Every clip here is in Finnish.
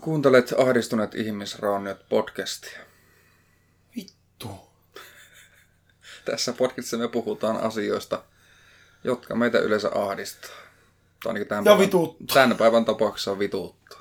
Kuuntelet Ahdistuneet ihmisrauniot podcastia. Vittu. Tässä podcastissa me puhutaan asioista, jotka meitä yleensä ahdistaa. Tai ainakin tämän, Ja päivän, vituuttaa. tämän päivän tapauksessa vituuttaa.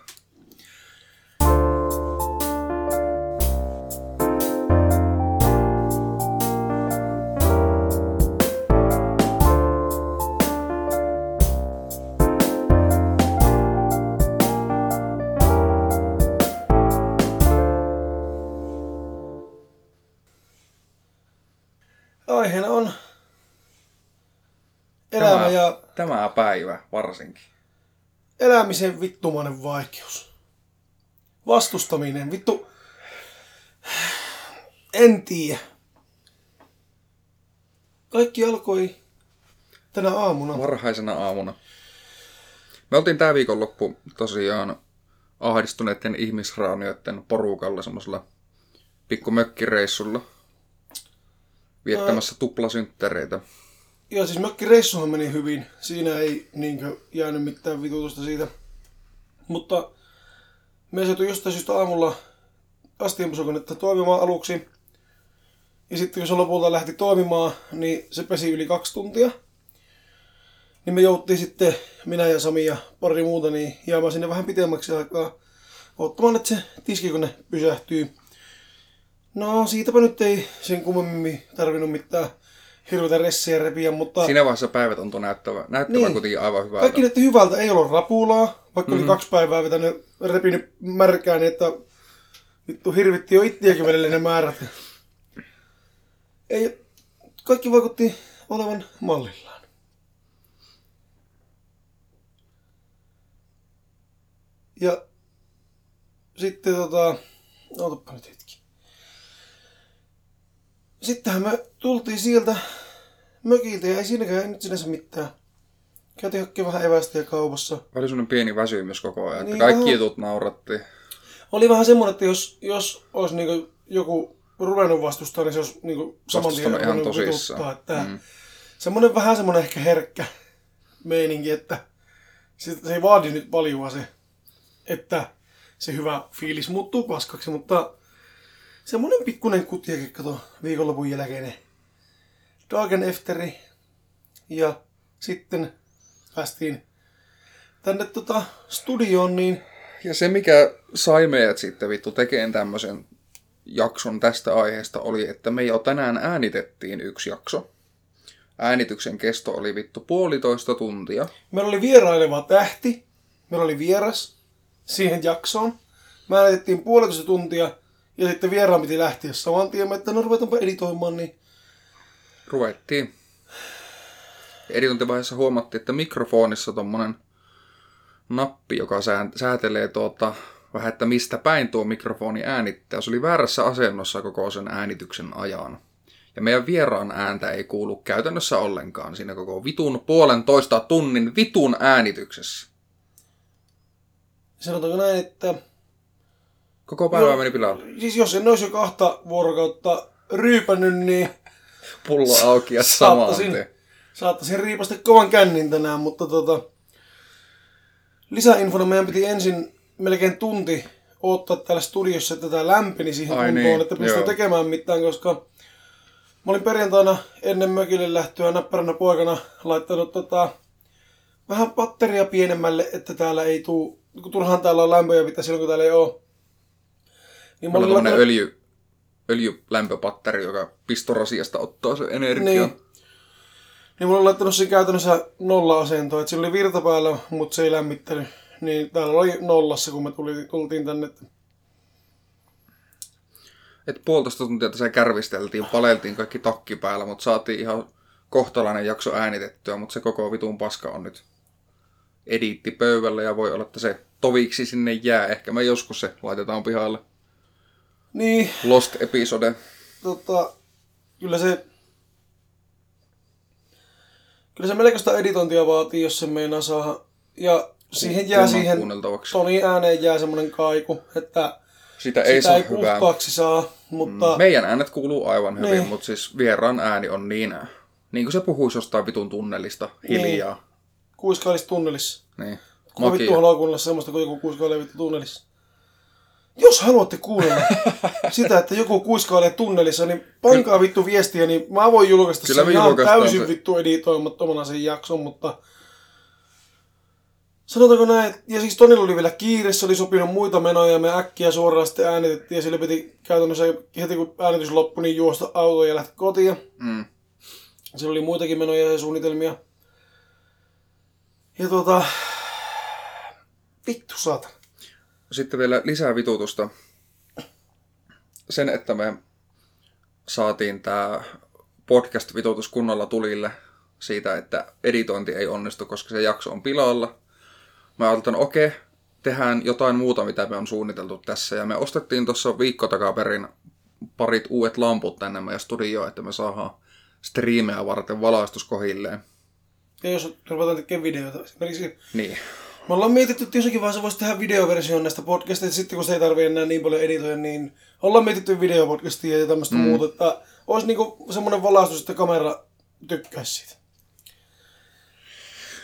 Varsinkin. elämisen vittumainen vaikeus. Vastustaminen, vittu. En tiedä. Kaikki alkoi tänä aamuna. Varhaisena aamuna. Me oltiin tää viikonloppu tosiaan ahdistuneiden ihmisraunioiden porukalla semmoisella pikku mökkireissulla viettämässä tuplasynttäreitä. Ja siis mökkireissuhan meni hyvin. Siinä ei niinkö jäänyt mitään vitutusta siitä. Mutta me saatu jostain syystä aamulla astianpesukonetta toimimaan aluksi. Ja sitten kun se lopulta lähti toimimaan, niin se pesi yli kaksi tuntia. Niin me jouttiin sitten, minä ja Sami ja pari muuta, niin jäämään sinne vähän pitemmäksi aikaa ottamaan, että se tiskikone pysähtyy. No siitäpä nyt ei sen kummemmin tarvinnut mitään hirveitä ressejä repiä, mutta Siinä vaiheessa päivät on näyttävä, näyttävä Niin. kuitenkin aivan hyvältä. kaikki näytti hyvältä. Ei ollut rapulaa, vaikka Mhm. oli kaksi päivää vetänyt, repinyt märkää, niin että vittu hirvitti jo ittiäkin välillä ne määrät. Ei, kaikki vaikutti olevan mallillaan. Ja sitten tota, ootapa nyt. Sittenhän me tultiin sieltä mökiltä ja ei siinäkään ei nyt sinänsä mitään. Käytiin hakemaan vähän evästä ja kaupassa. Oli semmoinen pieni väsymys koko ajan, että Niin, kaikki vähän. jutut nauratti. Oli vähän semmoinen, että jos, jos olisi niinku joku ruvennut vastustaa, niin se olisi niinku saman tien ihan ruvennut tosissaan. Että Mm. Semmoinen vähän semmoinen ehkä herkkä meininki, että se, se ei vaadi nyt paljon se, että se hyvä fiilis muuttuu paskaksi, mutta semmoinen pikkuinen kutjake, kato, viikonlopun jälkeinen Dagen Efteri ja sitten päästiin tänne tota studioon, niin Ja se, mikä sai meidät sitten vittu tekemään tämmöisen jakson tästä aiheesta, oli, että me jo tänään äänitettiin yksi jakso. Äänityksen kesto oli vittu puolitoista tuntia. Meillä oli vieraileva tähti. Meillä oli vieras siihen jaksoon. Me äänitettiin puolitoista tuntia ja sitten vieraan piti lähteä saman tien, että no ruvetaanpa editoimaan, niin Ruvettiin. Editointivaiheessa huomattiin, että mikrofonissa tommonen nappi, joka sää- säätelee tuota, vähän, että mistä päin tuo mikrofoni äänittää. Se oli väärässä asennossa koko sen äänityksen ajan. Ja meidän vieraan ääntä ei kuulu käytännössä ollenkaan siinä koko vitun puolentoista tunnin vitun äänityksessä. sanotaanko näin, että Koko päivä Joo. meni pilalle. siis jos en olisi jo kahta vuorokautta ryypännyt, niin Pullo auki ja samaan saattaisin, saattaisin riipasta kovan kännin tänään, mutta tota, lisäinfona meidän piti ensin melkein tunti odottaa täällä studiossa, että tämä lämpeni siihen Ai kuntoon, niin, että pystyy tekemään mitään, koska mä olin perjantaina ennen mökille lähtöä näppäränä poikana laittanut tota, vähän patteria pienemmälle, että täällä ei tuu, kun turhaan täällä on lämpöjä pitää silloin, kun täällä ei oo. Niin Mulla on tämmönen laittanut- öljy, öljylämpöpatteri, joka pistorasiasta ottaa sen energiaa. Niin. Niin mulla on laittanut sen käytännössä nolla asentoa, että sillä oli virta päällä, mutta se ei lämmittänyt. Niin täällä oli nollassa, kun me tuli, tultiin tänne. Et puolitoista tuntia tässä kärvisteltiin, paleltiin kaikki takki päällä, mutta saatiin ihan kohtalainen jakso äänitettyä, mutta se koko vitun paska on nyt ediitti pöydällä ja voi olla, että se toviksi sinne jää. Ehkä me joskus se laitetaan pihalle. Niin, Lost episode. tota, kyllä se... Kyllä se melkoista editointia vaatii, jos se meinaa saada. Ja siihen jää siihen. Tonin ääneen jää semmoinen kaiku, että Sitä ei sitä saa ei hyvää. saa, mutta... Meidän äänet kuuluu aivan hyvin, Niin. mutta siis vieraan ääni on niin, niin kuin se puhuisi jostain vitun tunnelista hiljaa. Kuiskailisi tunnelissa. Niin. Kuka vittu haluaa kuunnella semmoista, kun joku kuiskailee vittu tunnelissa? Jos haluatte kuunnella sitä, että joku kuiskailee tunnelissa, niin pankaa vittu viestiä, niin mä voin julkaista Kyllä sen ihan täysin se. vittu editoimattomana sen jakson, mutta sanotaanko näin, ja siis Tonilla oli vielä kiire, se oli sopinut muita menoja, ja me äkkiä suoraan sitten äänitettiin, ja sillä piti käytännössä heti kun äänitys loppui, niin juosta autoon ja lähteä kotiin. Mm. Siellä oli muitakin menoja ja suunnitelmia. Ja tota... Vittu saatana. Sitten vielä lisää vitutusta. Sen, että me saatiin tämä podcast-vitutus kunnolla tulille siitä, että editointi ei onnistu, koska se jakso on pilalla. Mä ajattelin, okei, tehdään jotain muuta, mitä me on suunniteltu tässä. Ja me ostettiin tuossa viikko takaperin parit uudet lamput tänne meidän studioon, että me saadaan striimeä varten valaistus kohilleen. Ja jos ruvetaan tekemään videoita esimerkiksi. Niin. Me ollaan mietitty, että jossakin vaiheessa voisi tehdä videoversion näistä podcasteista, sitten kun se ei tarvitse enää niin paljon editoida, niin ollaan mietitty videopodcastia ja tämmöistä mm. muuta, että olisi niinku semmoinen valaistus, että kamera tykkäisi siitä.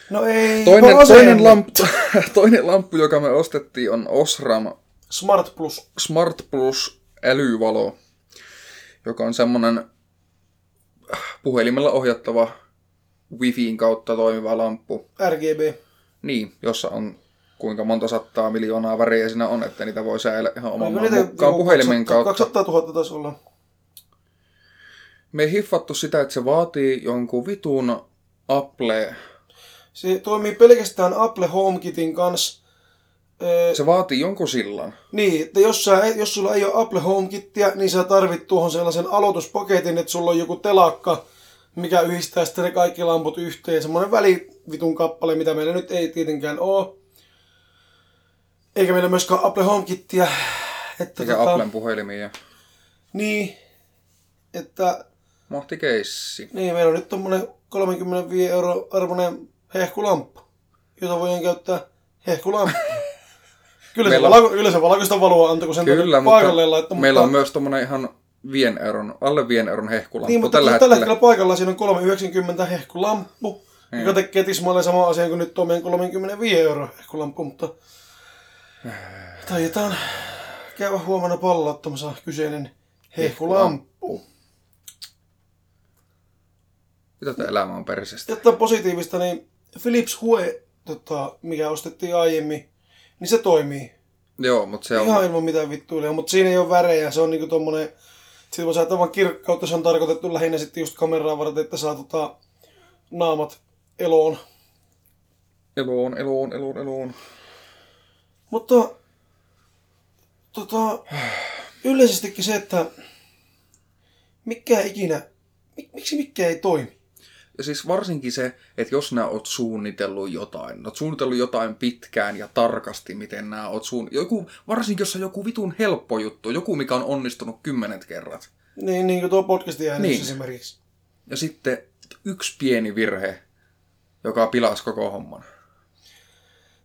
No ei, Toinen, toinen, lamppu, toinen lamppu, joka me ostettiin, on Osram Smart Plus. Smart Plus älyvalo, joka on semmonen puhelimella ohjattava wifiin kautta toimiva lamppu. RGB. Niin, jossa on kuinka monta sattaa miljoonaa väriä siinä on, että niitä voi säädellä ihan oman niitä mukaan puhelimen 200 kautta. 200 000 taisi olla. Me ei hiffattu sitä, että se vaatii jonkun vitun Apple. Se toimii pelkästään Apple HomeKitin kanssa. Öö, Se vaatii jonkun sillan. Niin, että jos, sä, jos sulla ei ole Apple HomeKittiä, niin sä tarvit tuohon sellaisen aloituspaketin, että sulla on joku telakka, mikä yhdistää sitten ne kaikki lamput yhteen. Semmoinen välivitun kappale, mitä meillä nyt ei tietenkään ole. Eikä meillä myöskään Apple HomeKittiä. Että Eikä Applen puhelimia. Niin, että Mahti keissi. niin, meillä on nyt tommonen 35 euro arvoinen hehkulamppu, jota voidaan käyttää hehkulamppu. Kyllä se, Meillä on- valko, kyllä se valkoista valua antoi, kun sen Kyllä, mutta laittoi. meillä mutta... on myös tommonen ihan vien euron, alle vien euron hehkulamppu Niin, mutta tällä tällä, tällä hetkellä. hetkellä paikalla siinä on 390 hehkulamppu, Niin. joka tekee tismalleen sama asian kuin nyt tuo meidän 35 euro hehkulamppu, mutta taidetaan käydä huomenna pallouttamassa kyseinen hehkulamppu. Mitä tämä elämä on persestä? Jotta positiivista, niin Philips Hue, tota, mikä ostettiin aiemmin, niin se toimii. Joo, mutta se on... Ihan ilman mitään vittuilia, mutta siinä ei ole värejä, se on niinku tommonen, siitä voi saada vaan kirkkautta, se on tarkoitettu lähinnä sitten just kameraa varten, että saa tota, naamat eloon. Eloon, eloon, eloon, eloon. Mutta tota, yleisestikin se, että mikä ikinä, mik, miksi mikä ei toimi? Ja siis varsinkin se, että jos nää oot suunnitellut jotain, oot suunnitellut jotain pitkään ja tarkasti, miten nää oot suun... Joku, varsinkin jos on joku vitun helppo juttu, joku mikä on onnistunut kymmenet kerrat. Niin, niin kuin tuo podcastin Niin. esimerkiksi. Ja sitten yksi pieni virhe, joka pilasi koko homman.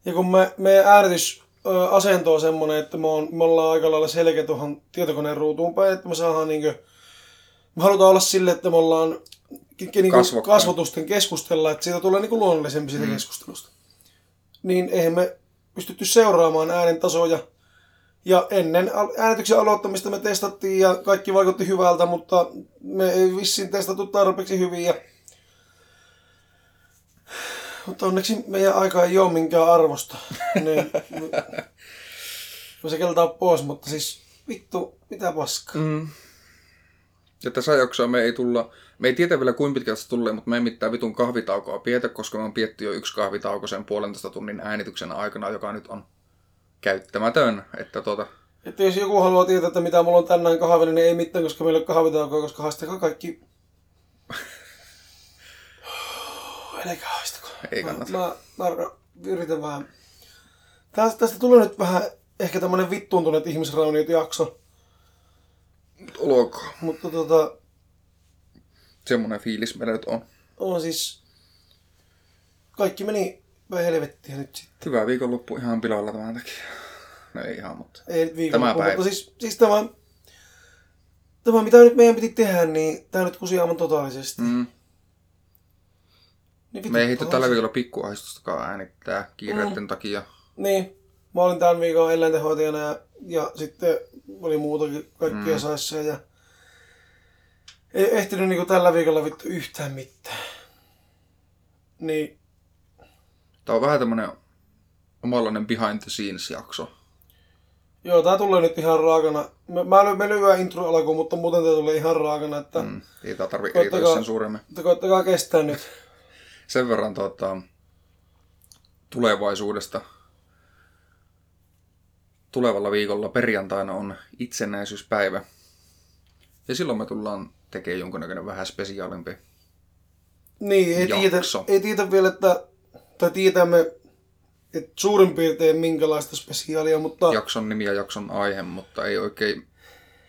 Ja kun me, meidän äänitysasento on semmoinen, että me, on, me ollaan aika lailla selkeä tuohon tietokoneen ruutuun päin, että me saadaan niinkö, me halutaan olla sille, että me ollaan Kasvokkain. kasvotusten keskustella, että siitä tulee niinku luonnollisempi siitä mm. keskustelusta. Niin eihän me pystytty seuraamaan äänen tasoja. Ja ennen äänityksen aloittamista me testattiin ja kaikki vaikutti hyvältä, mutta me ei vissiin testattu tarpeeksi hyvin. Ja... Mutta onneksi meidän aika ei ole minkään arvosta. Niin, se keltaa pois, mutta siis vittu, mitä paskaa. Mm. Ja tässä jaksoa me ei tulla, me ei tiedä vielä kuinka pitkältä se tulee, mutta me ei mitään vitun kahvitaukoa pietä, koska me on pietty jo yksi kahvitauko sen puolentoista tunnin äänityksen aikana, joka nyt on käyttämätön. Että tota, Että jos joku haluaa tietää, että mitä mulla on tänään kahvinen, niin ei mitään, koska meillä on kahvitaukoa, koska haistakaa kaikki... Haistako. Ei Mä, kannata. mä, mä yritän vähän... Tästä, tästä tulee nyt vähän ehkä tämmönen vittuuntuneet ihmisrauniot jakso, olkoon. mutta tota, Semmoinen fiilis meillä nyt on. on siis... Kaikki meni vähän helvettiä nyt sitten. Hyvä viikonloppu ihan pilalla tämän takia. No ei ihan, mutta... Ei nyt viikonloppu, Tämä mutta siis, siis tämä, tämä, mitä nyt meidän piti tehdä, niin tämä nyt kusi aivan totaalisesti. Mm. Niin Me ei vittu, tällä viikolla pikkuahistustakaan äänittää kiireiden takia. Niin. Mä olin tämän viikon eläintenhoitajana ja, ja sitten oli muutakin kaikkea mm. saissa ja ei ehtinyt niinku tällä viikolla vittu yhtään mitään. Niin, Tämä on vähän tämmönen omanlainen behind the scenes jakso. joo, tää tulee nyt ihan raakana. Mä, mä, mä lyhyen intro alkuun, mutta muuten tää tulee ihan raakana, että mm. Mm. Ei tää tarvi Koittakaa- editoida sen suuremmin. että koittakaa kestää nyt. Sen verran tota, tulevaisuudesta. Tulevalla viikolla perjantaina on itsenäisyyspäivä. Ja silloin me tullaan tekemään jonkunnäköinen vähän spesiaalimpi. Niin, ei tiedä, ei tiedä vielä, että, tai tiedämme, että suurin piirtein minkälaista spesiaalia, mutta Jakson nimi ja jakson aihe, mutta ei oikein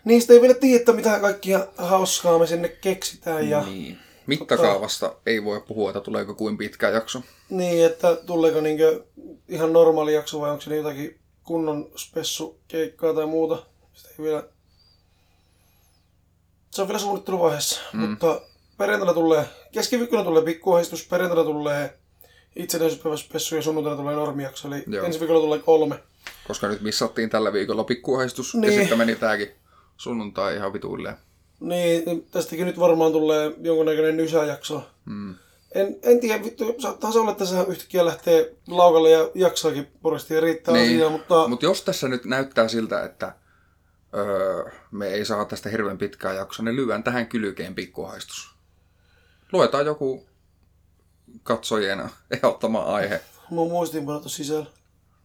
niistä ei vielä tiedä, mitä kaikkia hauskaa me sinne keksitään. Ja niin. Mittakaavasta ei voi puhua, että tuleeko kuin pitkä jakso. niin, että tuleeko niinkö ihan normaali jakso vai onko se jotakin kunnon spessukeikkaa tai muuta. Sitä ei vielä... Se on vielä suunnitteluvaiheessa, mm. mutta perjantaina tulee, keskiviikkona tulee pikkuhaistus, perjantaina tulee itsenäisyyspäiväspessu ja sunnuntaina tulee normijakso, eli Joo. Ensi viikolla tulee kolme. Koska nyt missattiin tällä viikolla pikkuhaistus niin. Ja sitten meni tääkin sunnuntai ihan vituilleen. Niin, tästäkin nyt varmaan tulee jonkunnäköinen ysäjakso. Mm. En, en tiedä, vittu, saattaa se olla, että se yhtäkkiä lähtee laukalle ja jaksaakin puresti ja riittää Niin. asiaa, mutta Mutta jos tässä nyt näyttää siltä, että öö, me ei saa tästä hirveän pitkää jaksoa, niin lyön tähän kylkeen pikkuhaistus. Luetaan joku katsojien ehdottama aihe. mun muistiinpanot on sisällä.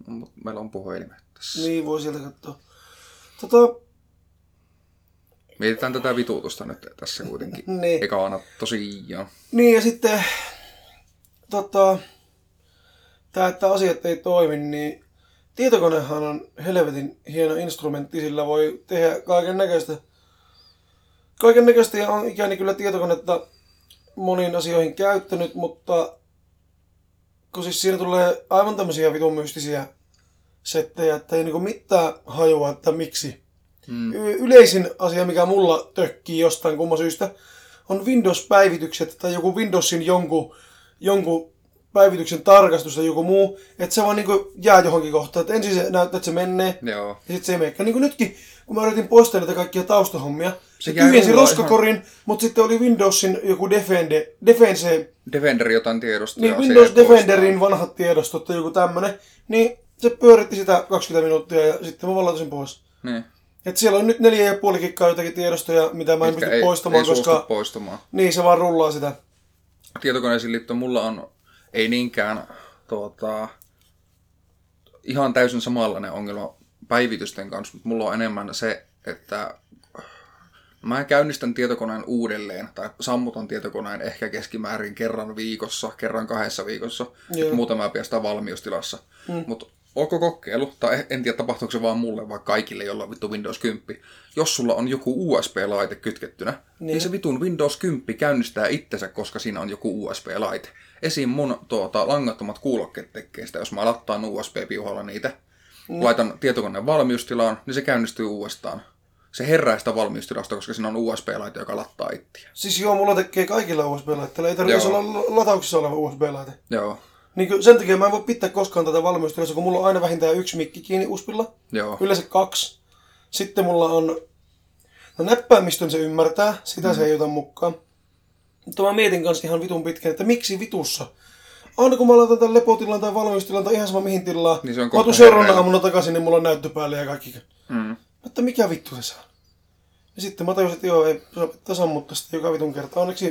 Mut meillä on puhelimet tässä. Niin, voi sieltä katsoa. Tota, Mietitään tätä vituutusta nyt tässä kuitenkin. Niin. Ekana tosiaan. niin ja sitten, tota, tää, että asiat ei toimi, niin tietokonehan on helvetin hieno instrumentti, sillä voi tehdä kaiken näköistä. Kaiken näköistä ja on ikäni kyllä tietokonetta moniin asioihin käyttänyt, mutta kun siis siinä tulee aivan tämmöisiä vitun mystisiä settejä, että ei niinku mitään hajua, että miksi. Mm. Yleisin asia, mikä mulla tökkii jostain kumman syystä, on Windows-päivitykset tai joku Windowsin jonkun, jonkun päivityksen tarkastus tai joku muu, että se vaan niinku jää johonkin kohtaan. Että ensin se näyttää, että se menee, Joo. ja sitten se ei menekään. Niin kuin nytkin, kun mä yritin poistaa näitä kaikkia taustahommia, Se jäi tyhjensi roskakorin, mutta sitten oli Windowsin joku Defende, Defense, Defender jotain tiedostoja. niin Windows. Defenderin vanhat tiedostot tai joku tämmönen, niin se pyöritti sitä 20 minuuttia ja sitten mä vaan sen pois. Niin. Et siellä on nyt neljä ja puoli kikkaa jotakin tiedostoja, mitä mä en pysty ei, poistamaan, ei koska poistumaan. niin se vaan rullaa sitä. tietokoneisiin liittyen mulla on ei niinkään tuota, ihan täysin samanlainen ongelma päivitysten kanssa, mutta mulla on enemmän se, että mä käynnistän tietokoneen uudelleen tai sammutan tietokoneen ehkä keskimäärin kerran viikossa, kerran kahdessa viikossa, että muuten mä pidän sitä valmiustilassa. Mm. Mutta ok kokeilu, tai en tiedä tapahtuuko se vaan mulle vai kaikille, jolla on vittu Windows 10. Jos sulla on joku USB-laite kytkettynä, niin, niin se vitun Windows 10 käynnistää itsensä, koska siinä on joku USB-laite. Esim. mun tuota, langattomat kuulokkeet tekee sitä, jos mä lattaan USB-piuhalla niitä, mm. laitan tietokoneen valmiustilaan, niin se käynnistyy uudestaan. Se herää sitä valmiustilasta, koska siinä on USB-laite, joka lattaa ittiä. Siis joo, mulla tekee kaikilla USB-laitteilla. Ei tarvitse olla la- latauksessa oleva USB-laite. Joo, Niin kuin sen takia mä en voi pitää koskaan tätä valmiustilassa, kun mulla on aina vähintään yksi mikki kiinni USBilla. joo. Yleensä kaksi. Sitten mulla on... No näppäimistön se ymmärtää, sitä mm. se ei ota mukaan. Mutta mä mietin kanssa ihan vitun pitkään, että miksi vitussa? Aina kun mä laitan tämän lepotilan tai valmiustilan tai ihan sama mihin tilaan, Niin se on mä tuun seuraavana aamuna takaisin, niin mulla on näyttö päällä ja kaikki. Mm. Mutta mikä vittu se saa? Ja sitten mä tajusin, että joo, ei saa pitää sammuttaa sitä joka vitun kerta. Onneksi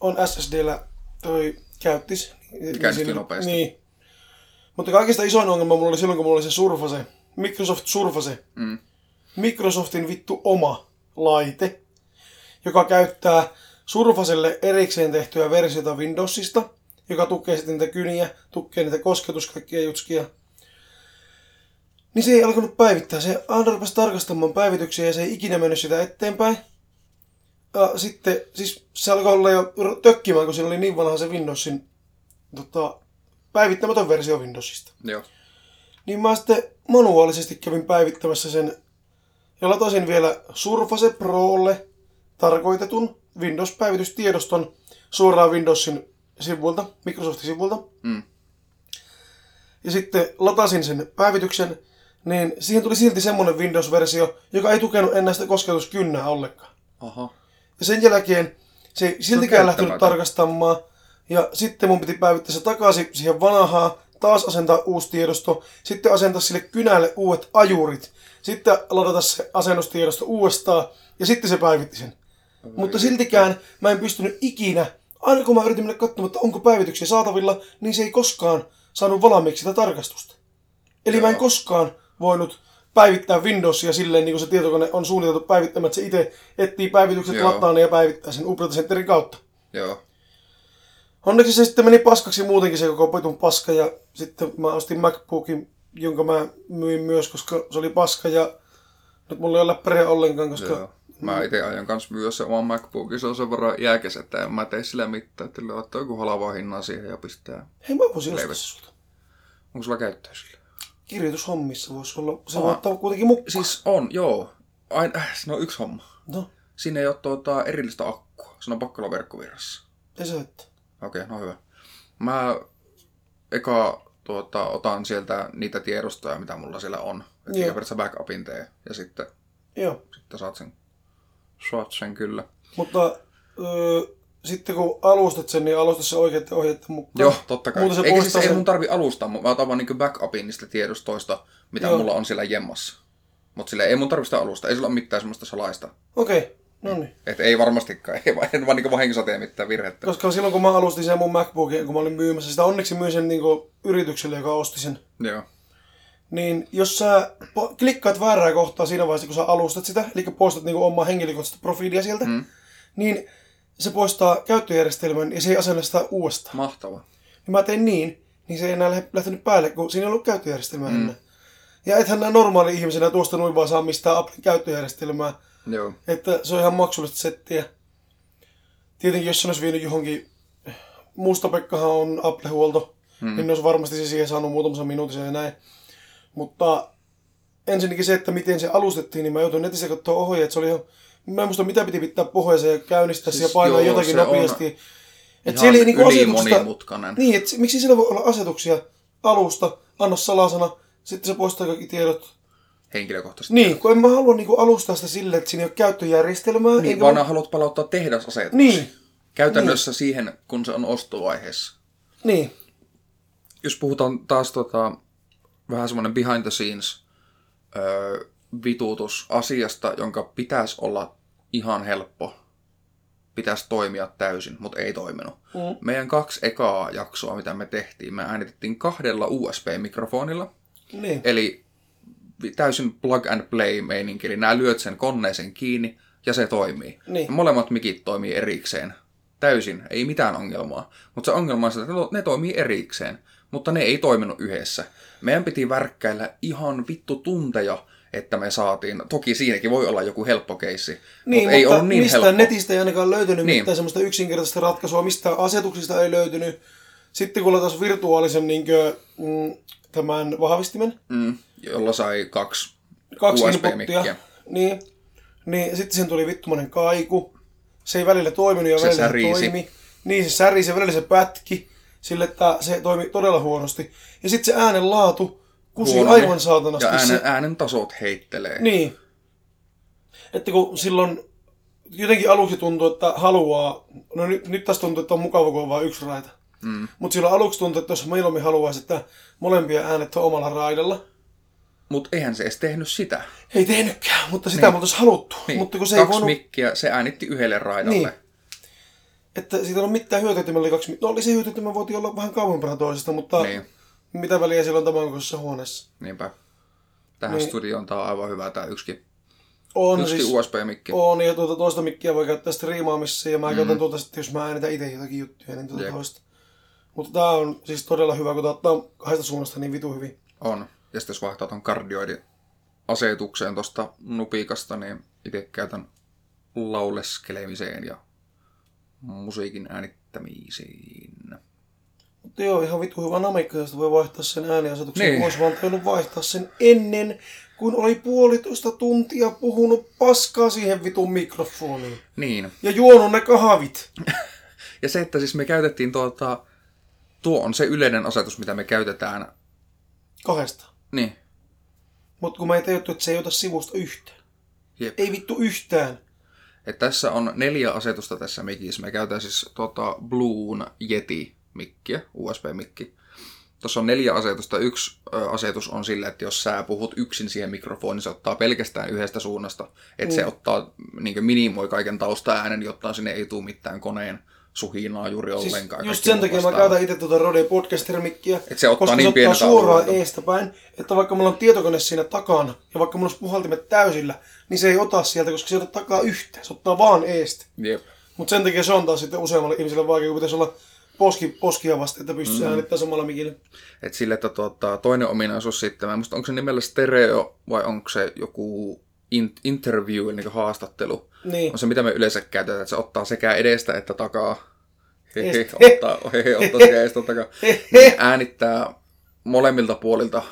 on SSDllä toi käyttis. Niin Käynnistyy siinä- nopeasti. Niin. Mutta kaikista isoin ongelma mulla oli silloin, kun mulla oli se Surface. Microsoft Surface. Mm. Microsoftin vittu oma laite, joka käyttää Surfacelle erikseen tehtyä versiota Windowsista, joka tukee sitten niitä kyniä, tukee niitä kosketuskakkia jutskia. Niin se ei alkanut päivittää. Se rupesi tarkastamaan päivityksiä ja se ei ikinä mennyt sitä eteenpäin. Ja sitten, siis se alkoi olla jo tökkimään, kun siinä oli niin vanha se Windowsin tota, päivittämätön versio Windowsista. Joo. Niin mä sitten manuaalisesti kävin päivittämässä sen ja latasin vielä Surface Prolle tarkoitetun Windows-päivitystiedoston suoraan Windowsin sivuilta, Microsoftin sivuilta. Mm. ja sitten latasin sen päivityksen, niin siihen tuli silti semmoinen Windows-versio, joka ei tukenut enää sitä kosketuskynnää ollenkaan. Aha. Ja sen jälkeen se ei siltikään lähtenyt tarkastamaan. Ja sitten mun piti päivittää se takaisin siihen vanhaan, taas asentaa uusi tiedosto, sitten asentaa sille kynälle uudet ajurit, sitten ladata se asennustiedosto uudestaan, ja sitten se päivitti sen. Mutta siltikään mä en pystynyt ikinä, aina kun mä yritin mennä katsomaan, että onko päivityksiä saatavilla, niin se ei koskaan saanut valmiiksi sitä tarkastusta. Eli mä en Joo. koskaan voinut päivittää Windowsia silleen, niin kuin se tietokone on suunniteltu päivittämään, että se itse etsii päivitykset Joo. lataan ja päivittää sen Update Centerin kautta. Joo. Onneksi se sitten meni paskaksi muutenkin se koko petun paska ja sitten mä ostin MacBookin, jonka mä myin myös, koska se oli paska ja nyt mulla ei ole läppäriä ollenkaan, koska Joo. Mä itse aion kanssa myydä se oman MacBookin, se on sen verran jääkäs, että en mä tee sillä mitään, että ottaa joku halvaa hinnan siihen ja pistää. hei mä voisin ostaa se sulta. Onko sulla käyttöä sille? Kirjoitushommissa voisi olla, se voi ottaa kuitenkin mukaan. Siis on, joo. Aina, äh, siinä on yksi homma. No, Siinä ei ole tuota erillistä akkua. Se on pakko olla verkkovirrassa. ei se että. Okei, okay, no hyvä. Mä eka tuota, otan sieltä niitä tiedostoja, mitä mulla siellä on. Että periaatteessa backupin tee. Ja sitten, Joo, sitten saat sen, saat sen kyllä. mutta öö, sitten kun alustat sen, niin alusta se oikeiden ohjeiden mukaan. Joo, totta kai. Muuten se Eikä siis poistaa ei sen- mun tarvi alustaa, mä otan vaan niinku backupin niistä tiedostoista, mitä Joo. mulla on siellä jemmassa. Mutta sille ei mun tarvi sitä alusta, ei sillä ole mitään semmoista salaista. Okei, okay. No niin. Et ei varmastikaan, ei vaan, en vaan niinku vahingossa tee mitään virhettä. Koska silloin kun mä alustin sen mun MacBookin, kun mä olin myymässä, sitä onneksi myin sen niinku yritykselle, joka osti sen. Joo. Niin jos sä po- klikkaat väärää kohtaa siinä vaiheessa, kun sä alustat sitä, eli poistat niinku omaa henkilökohtaista profiilia sieltä, mm. niin se poistaa käyttöjärjestelmän ja se ei asenna sitä uudestaan. Mahtava. Ja mä tein niin, niin se ei enää lähtenyt päälle, kun siinä ei ollut käyttöjärjestelmää mm. ennen. Ja ethän nää normaali ihmisenä tuosta noin vaan saa mistään Applen käyttöjärjestelmää. Joo. Että se on ihan maksullista settiä. Tietenkin jos se olisi vienyt johonkin, Mustapekkahan on Apple-huolto, mm. niin ne olisi varmasti se siihen saanut muutamassa minuutissa ja näin. Mutta ensinnäkin se, että miten se alustettiin, niin mä joutuin netissä katsoa ohjeet. Se oli ihan, mä en muista mitä piti pitää pohjassa ja käynnistää siis, Siis ja painaa joo, jotakin on nopeasti. Et Ihan siellä ei niinku monimutkainen. Niin, et miksi siellä voi olla asetuksia alusta, anna salasana, sitten se poistaa kaikki tiedot. Henkilökohtaisesti. Niin, kun en mä halua niinku alustaa sitä silleen, että siinä ei ole käyttöjärjestelmää. Niin, vaan mä- haluat palauttaa tehdasasetuksi. Niin, Käytännössä siihen, kun se on ostovaiheessa. niin. Jos puhutaan taas tota, vähän semmoinen behind the scenes öö, vituutus asiasta, jonka pitäisi olla ihan helppo, pitäisi toimia täysin, mutta ei toiminut. Mm. Meidän kaksi ekaa jaksoa, mitä me tehtiin, me äänitettiin kahdella USB-mikrofonilla. Niin. Eli täysin plug and play meininki, eli nää lyöt sen koneeseen kiinni ja se toimii. Niin. Ja molemmat mikit toimii erikseen. Täysin, ei mitään ongelmaa. Mutta se ongelma on se, että ne to- ne toimii erikseen, mutta ne ei toiminut yhdessä. Meidän piti värkkäillä ihan vittu tunteja, että me saatiin, toki siinäkin voi olla joku helppo keissi, Niin, mutta ei ollut niin mistään helppo. netistä ei ainakaan löytynyt Niin. mitään semmoista yksinkertaista ratkaisua, mistään asetuksista ei löytynyt. Sitten kun lataisi virtuaalisen niin kuin, mm, tämän vahvistimen, Mm, jolla sai kaksi, kaksi USB-mikkiä. niin, niin sitten sen tuli vittumainen kaiku. Se ei välillä toiminut ja Se välillä särisi. toimi. Niin, se särisi ja välillä se pätki. Sille, että se toimi todella huonosti. Ja sitten se äänen laatu kusi huononi. aivan saatanasti. Ja äänen, se, äänen tasot heittelee. Niin. Että kun silloin jotenkin aluksi tuntui, että haluaa, no nyt, nyt taas tuntuu, että on mukava, kun on vain yksi raita. Mm. Mutta silloin aluksi tuntui, että jos mieluummin haluaisi, että molempia äänet on omalla raidalla. Mutta eihän se edes tehnyt sitä. Ei tehnytkään, mutta sitä niin. me oltaisiin haluttu. Niin, Mutta kun se kaksi ei voinut, mikkiä, se äänitti yhdelle raidalle. Niin. että siitä ei ole mitään hyötyä, että meillä oli kaksi, no oli se hyötyä, että me voitiin olla vähän kauempana toisesta, mutta Niin. mitä väliä siellä on tämän kokoisessa huoneessa. Niinpä. Tähän Niin. studioon tää on aivan hyvä tää yksikin, On yksikin siis, USB-mikki. on, ja tuota toista mikkiä voi käyttää striimaamissa, ja mä mm. käytän tuota sitten, jos mä äänitän itse jotakin juttuja, niin tuota Jep. toista. Mutta tää on siis todella hyvä, kun tää ottaa kahdesta suunnasta niin vitu hyvin. On. Ja sitten jos vaihtaa ton kardioidin asetukseen tosta nupikasta, niin itse käytän lauleskelemiseen ja musiikin äänittämiseen. Mutta joo, ihan vitu hyvä namikka, josta voi vaihtaa sen ääniasetuksen. Niin. Olisi vaan tainnut vaihtaa sen ennen, kun oli puolitoista tuntia puhunut paskaa siihen vitun mikrofoniin. Niin. Ja juonut ne kahvit. Ja se, että siis me käytettiin tuota, tuo on se yleinen asetus, mitä me käytetään Kahdesta. Niin, Mutta kun mä ei tajuttu, että se ei ota sivusta yhtään. jep. Ei vittu yhtään. Et tässä on neljä asetusta tässä mikissä. Me käytetään siis tota Bluun Yeti-mikkiä, USB-mikki. Tuossa on neljä asetusta. Yksi ö, asetus on sillä, että jos sä puhut yksin siihen mikrofoniin, se ottaa pelkästään yhdestä suunnasta. Että se ottaa, niin minimoi kaiken taustaäänen, jotta sinne ei tule mitään koneen suhinaa juuri Siis ollenkaan. just sen takia mä vastaava. käytän itse tuota Rode Podcaster-mikkiä. Se ottaa koska niin se ottaa suoraan alueelta. eestä päin, että vaikka mulla on tietokone siinä takana, ja vaikka mulla olisi puhaltimet täysillä, niin se ei ota sieltä, koska se ei ota takaa yhtään. Se ottaa vaan eestä. Jep. Mutta sen takia se on taas sitten useammalle ihmiselle vaikea, kun pitäisi olla poski, poskia vasta, että pystyy mm-hmm. äänittämään samalla mikillä. Et sille, että tuota, toinen ominaisuus sitten, mä en muista, onko se nimellä stereo vai onko se joku in, interview, eli niin haastattelu. Niin. On se, mitä me yleensä käytetään, että se ottaa sekä edestä että takaa. Hehe, Edestä. ottaa, hehe, ottaa sekä edestä että takaa. Niin äänittää molemmilta puolilta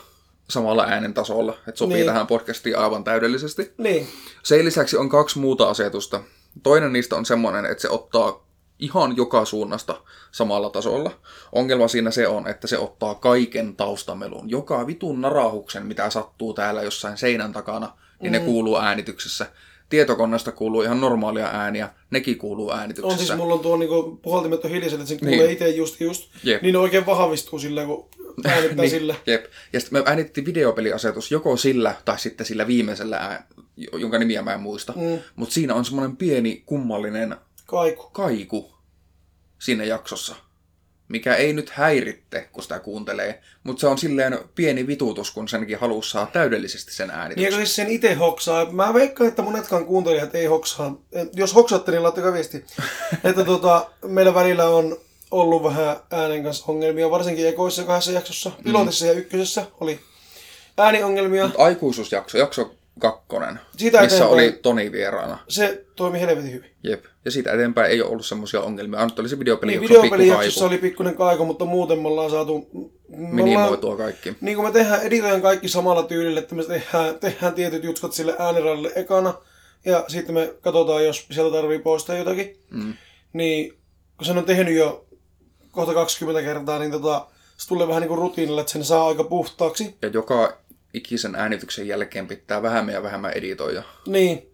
samalla äänen tasolla. Että sopii Niin. tähän podcastiin aivan täydellisesti. Niin. Sen lisäksi on kaksi muuta asetusta. Toinen niistä on semmoinen, että se ottaa ihan joka suunnasta samalla tasolla. Ongelma siinä se on, että se ottaa kaiken taustamelun. Joka vitun narahuksen, mitä sattuu täällä jossain seinän takana, niin mm. ne kuuluu äänityksessä. Tietokoneesta kuuluu ihan normaalia ääniä, nekin kuuluu On äänityksessä. siis, mulla on tuo niinku, puhaltimet on hiljaiset, että sen Niin. kuulee itse just just. Jep. Niin ne oikein vahvistuu sillä, kun äänittää niin. sillä. Jep. Ja sitten me äänittiin videopeliasetus joko sillä tai sitten sillä viimeisellä, jonka nimiä mä en muista. Mm. Mutta siinä on semmoinen pieni kummallinen Kaiku. kaiku siinä jaksossa, mikä ei nyt häiritte, kun sitä kuuntelee, mutta se on silleen pieni vitutus, kun senkin haluaa saa täydellisesti sen Niin äänityksen. eikö siis sen itse hoksaa? Mä veikkaan, että monetkaan kuuntelijat ei hoksaa. Jos hoksaatte, niin laittakaa viesti. että tota, meillä välillä on ollut vähän äänen kanssa ongelmia, varsinkin ekoissa kahdessa jaksossa. Pilotissa ja ykkösessä oli ääniongelmia. Mut aikuisuusjakso, jakso kakkonen, Siitä missä eteenpäin- oli Toni vieraana. Se toimi helvetin hyvin. Jep. Ja siitä eteenpäin ei ole ollut semmoisia ongelmia. Ainut oli se videopeli, Niin, jakso, pikku videopelijaksossa kaiku, oli pikkuinen kaiku, mutta muuten me ollaan saatu... Me ollaan, minimoitua kaikki. niin kuin me tehdään, editoidaan kaikki samalla tyylillä, että me tehdään, tehdään tietyt jutskat sille ääniralle ekana, ja sitten me katsotaan, jos sieltä tarvii poistaa jotakin. Mm. Niin, kun sen on tehnyt jo kohta 20 kertaa, niin tota, se tulee vähän niin kuin rutiinilla, että sen saa aika puhtaaksi. Ja joka ikisen äänityksen jälkeen pitää vähemmän ja vähemmän editoida. Niin.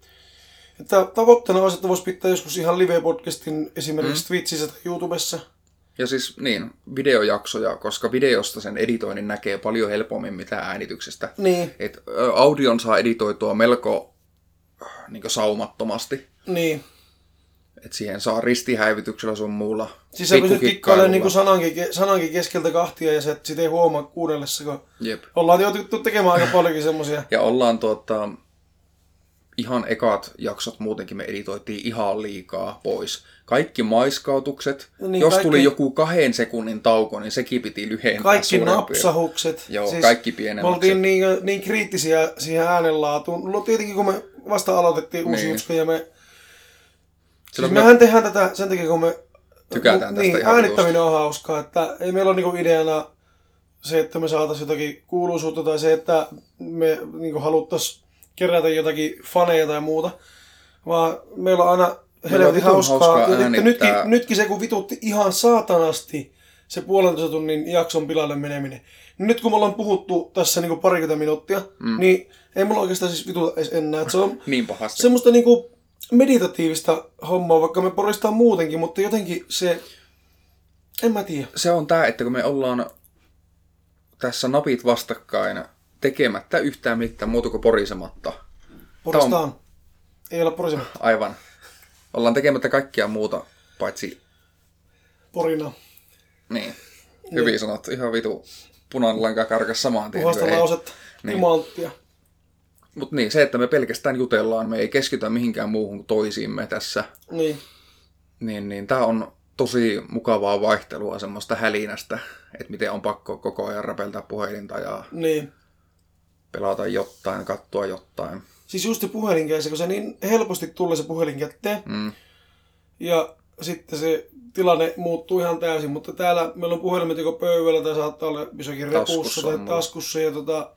Että tavoitteena olisi, että voisi pitää joskus ihan live-podcastin esimerkiksi mm. Twitchissä tai YouTubessa. Ja siis niin, videojaksoja, koska videosta sen editoinnin näkee paljon helpommin mitä äänityksestä. Niin, Et, audion saa editoitua melko niin saumattomasti. niin. Et siihen saa ristihäivytyksellä sun muulla. Siis sä pystyt kikkailemaan niin sanankin, sanankin keskeltä kahtia ja sä et sit ei huomaa kuunnellessa, kun Jep. ollaan joututtu tekemään aika paljonkin semmosia. Ja ollaan tuota, ihan ekat jaksot muutenkin me editoitiin ihan liikaa pois. Kaikki maiskautukset, Niin, niin, jos kaikki- tuli joku kahden sekunnin tauko, niin sekin piti lyhentää Kaikki napsahukset. Joo, kaikki pienemmät Me oltiin niin, niin kriittisiä siihen äänenlaatuun. No tietenkin kun me vasta aloitettiin uusi Niin. jutska ja me... Siis Silloin mehän tehdään tätä sen takia, kun me... Tykätään tästä niin, ihan äänittäminen on hauskaa, että ei meillä ole niinku ideana se, että me saataisiin jotakin kuuluisuutta tai se, että me niinku haluttaisiin kerätä jotakin faneja tai muuta, vaan meillä on aina helvetin hauskaa. hauskaa ja nytkin, nytkin se, kun vitutti ihan saatanasti se puolentoista tunnin jakson pilalle meneminen. Nyt kun me ollaan puhuttu tässä niinku parikymmentä minuuttia, mm. niin ei mulla oikeastaan siis vituta edes enää. Et se on niin pahasti. semmoista niinku meditatiivista hommaa, vaikka me poristaan muutenkin, mutta jotenkin se... En mä tiedä. se on tämä, että kun me ollaan tässä napit vastakkain tekemättä yhtään mitään muuta kuin porisematta. Poristaan. Ei olla porisematta. Aivan. Ollaan tekemättä kaikkia muuta, paitsi Porina. niin. Hyvin sanottu. Ihan vitu punainen lanka karkas samaan tien. Puhasta lausetta. Niin. Timanttia. Mutta niin, se, että me pelkästään jutellaan, me ei keskitytä mihinkään muuhun kuin toisiimme tässä, Niin. niin, niin tämä on tosi mukavaa vaihtelua semmoista hälinästä, että miten on pakko koko ajan räpeltää puhelinta ja Niin. Pelata jotain, katsoa jotain. Siis just se kun se niin helposti tulee se puhelin kätteen. Mm. Ja sitten se tilanne muuttuu ihan täysin, mutta täällä meillä on puhelimet joko pöydällä tai saattaa olla jossakin repussa tai taskussa. Ja tota,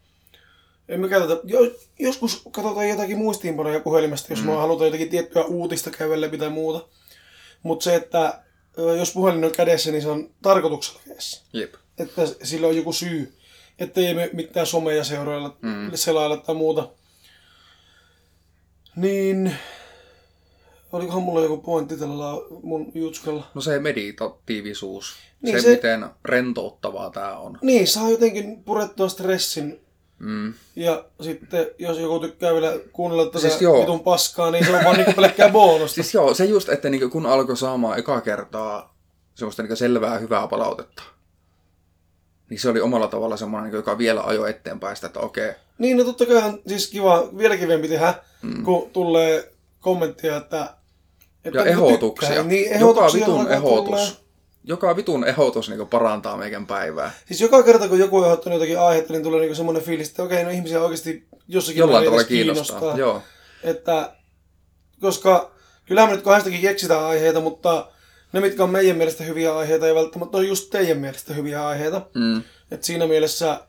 emme käytetä, jo, joskus katsotaan jotakin muistiinpanoja puhelimesta, jos mm. halutaan jotakin tiettyä uutista käydä läpi tai muuta. Mutta se, että jos puhelin on kädessä, niin se on tarkoituksella kädessä. Jep. Että sillä on joku syy. Ettei me mitään someja seurailla, mm. selailla tai muuta. Niin, olikohan mulla joku pointti tällä mun jutskalla? No se meditatiivisuus. Niin, se, se- miten rentouttavaa tämä on. Niin, saa jotenkin purettua stressin. Mm. Ja sitten, jos joku tykkää vielä kuunnella tätä Siis joo. vitun paskaa, niin se on vaan niinku pelkkää bonusta. Siis joo, se just, että niinku kun alkoi saamaan eka kertaa semmoista niinku selvää hyvää palautetta, niin se oli omalla tavalla semmoinen, niinku, joka vielä ajoi eteenpäin sitä, että okei, Niin, no totta kai on siis kiva, vielä kivempi tehdä, mm. kun tulee kommenttia, että... että ja ehdotuksia. tykkää. Niin, joka ehdotuksia vitun alkaa ehdotus. tulee. Joka vitun ehdotus niinku parantaa meidän päivää. Siis joka kerta, kun joku on ehdottanut jotakin aihetta, niin tulee niinku semmoinen fiilis, että okei, no ihmisiä oikeasti jossakin Jollain tavalla edes kiinnostaa. Joo. Että, koska kyllähän me nyt kahdestakin keksitään aiheita, mutta ne, mitkä on meidän mielestä hyviä aiheita, ei välttämättä ole just teidän mielestä hyviä aiheita. Mm. Et siinä mielessä,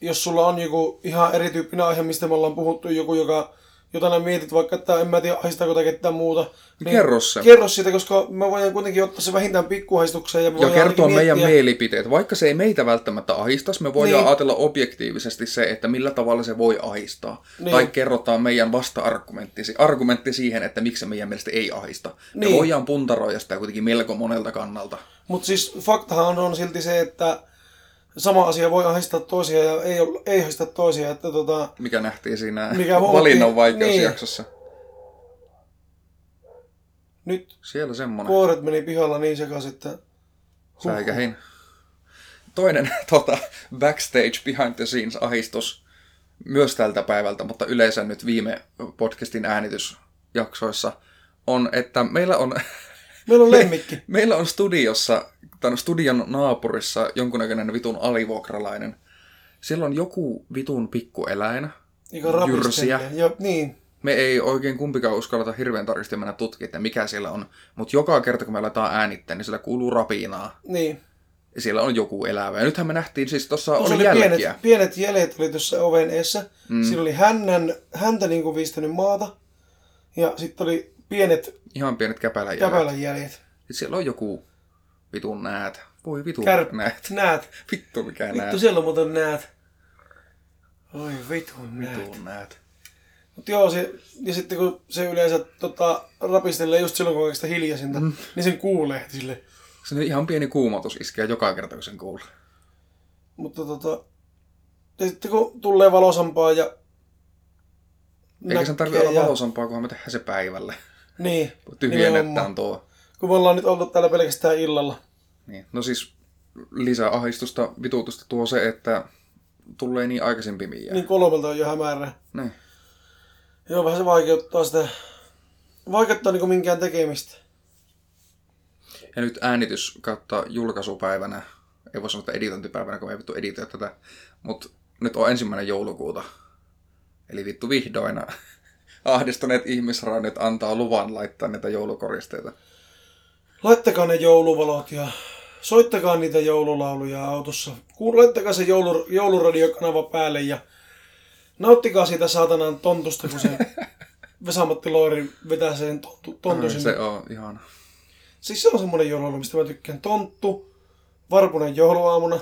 jos sulla on joku ihan erityyppinen aihe, mistä me ollaan puhuttu, joku, joka, jota nää mietit vaikka, että en mä tiedä, haistaako tai ketään muuta. Niin kerro se. Kerro siitä, koska me voidaan kuitenkin ottaa se vähintään pikkuhaistukseen. Ja, me Ja kertoa meidän mielipiteet. Vaikka se ei meitä välttämättä ahistaisi, me voidaan Niin. ajatella objektiivisesti se, että millä tavalla se voi ahistaa. Niin. Tai kerrotaan meidän vasta-argumentti argumentti siihen, että miksi se meidän mielestä ei ahista. Me Niin. voidaan puntaroida sitä kuitenkin melko monelta kannalta. Mutta siis faktahan on silti se, että sama asia voi ahdistaa toisia ja ei, ei ahdistaa toisia. Että tota, Mikä nähtiin siinä Mikä valinnan vaikeusjaksossa. nyt Siellä semmonen. kuoret meni pihalla niin sekaisin, että Säikähin. Toinen tota, backstage behind the scenes ahistus myös tältä päivältä, mutta yleensä nyt viime podcastin äänitysjaksoissa on, että meillä on, meillä on lemmikki. meillä on studiossa, tai studion naapurissa jonkunnäköinen vitun alivuokralainen. Siellä on joku vitun pikkueläin, jyrsiä. Jo, niin. Me ei oikein kumpikaan uskalleta hirveän tarkasti mennä tutkimaan, että mikä siellä on. Mutta joka kerta, kun me aletaan äänittää, niin siellä kuuluu rapinaa. Niin. Ja siellä on joku elävä. Ja nythän me nähtiin, siis tuossa Tuossa oli, oli jälkiä. pienet, pienet jäljet oli tuossa oven eessä. Mm. Siinä oli hännän, häntä niin kuin viistänyt maata. Ja sitten oli pienet Ihan pienet käpälänjäljet. käpälän jäljet. Sitten siellä on joku vitun näät. Voi vitun Kär... näät. Näät. Vittu mikä näät. Vittu, siellä on muuten näät. Oi vitun näät. Vitun näät. Mut joo, se, ja sitten kun se yleensä tota, rapistelee just silloin, kun on oikeastaan hiljaisinta, mm. niin sen kuulee sille. Se on ihan pieni kuumotus iskee joka kerta, kun sen kuulee. Mutta tota, ja sitten kun tulee valosampaa ja Eikä sen tarvitse olla ja- valosampaa, kunhan me tehdään se päivälle. Niin, Tyhjennetään tuo. Kun me ollaan nyt oltu täällä pelkästään illalla. Niin. No siis lisää ahistusta, vituutusta tuo se, että tulee niin aikaisin pimiä. Niin kolmelta on jo hämärä. Niin. Joo, vähän se vaikeuttaa sitä, vaikeuttaa niinku minkään tekemistä. Ja nyt äänitys kautta julkaisupäivänä, ei voi sanoa, että editointipäivänä, kun me ei vittu editoi tätä, mutta nyt on ensimmäinen joulukuuta. Eli vittu vihdoin ahdistuneet ihmisraunit antaa luvan laittaa näitä joulukoristeita. Laittakaa ne jouluvalot ja soittakaa niitä joululauluja autossa. Laittakaa se joulu, jouluradiokanava päälle ja nauttikaa siitä saatanan tontusta, kun se Vesamatti Loiri vetää sen tontu, sinne. Se on ihan... Siis se on semmoinen joululaulu, mistä mä tykkään. Tonttu, Varpunen jouluaamuna,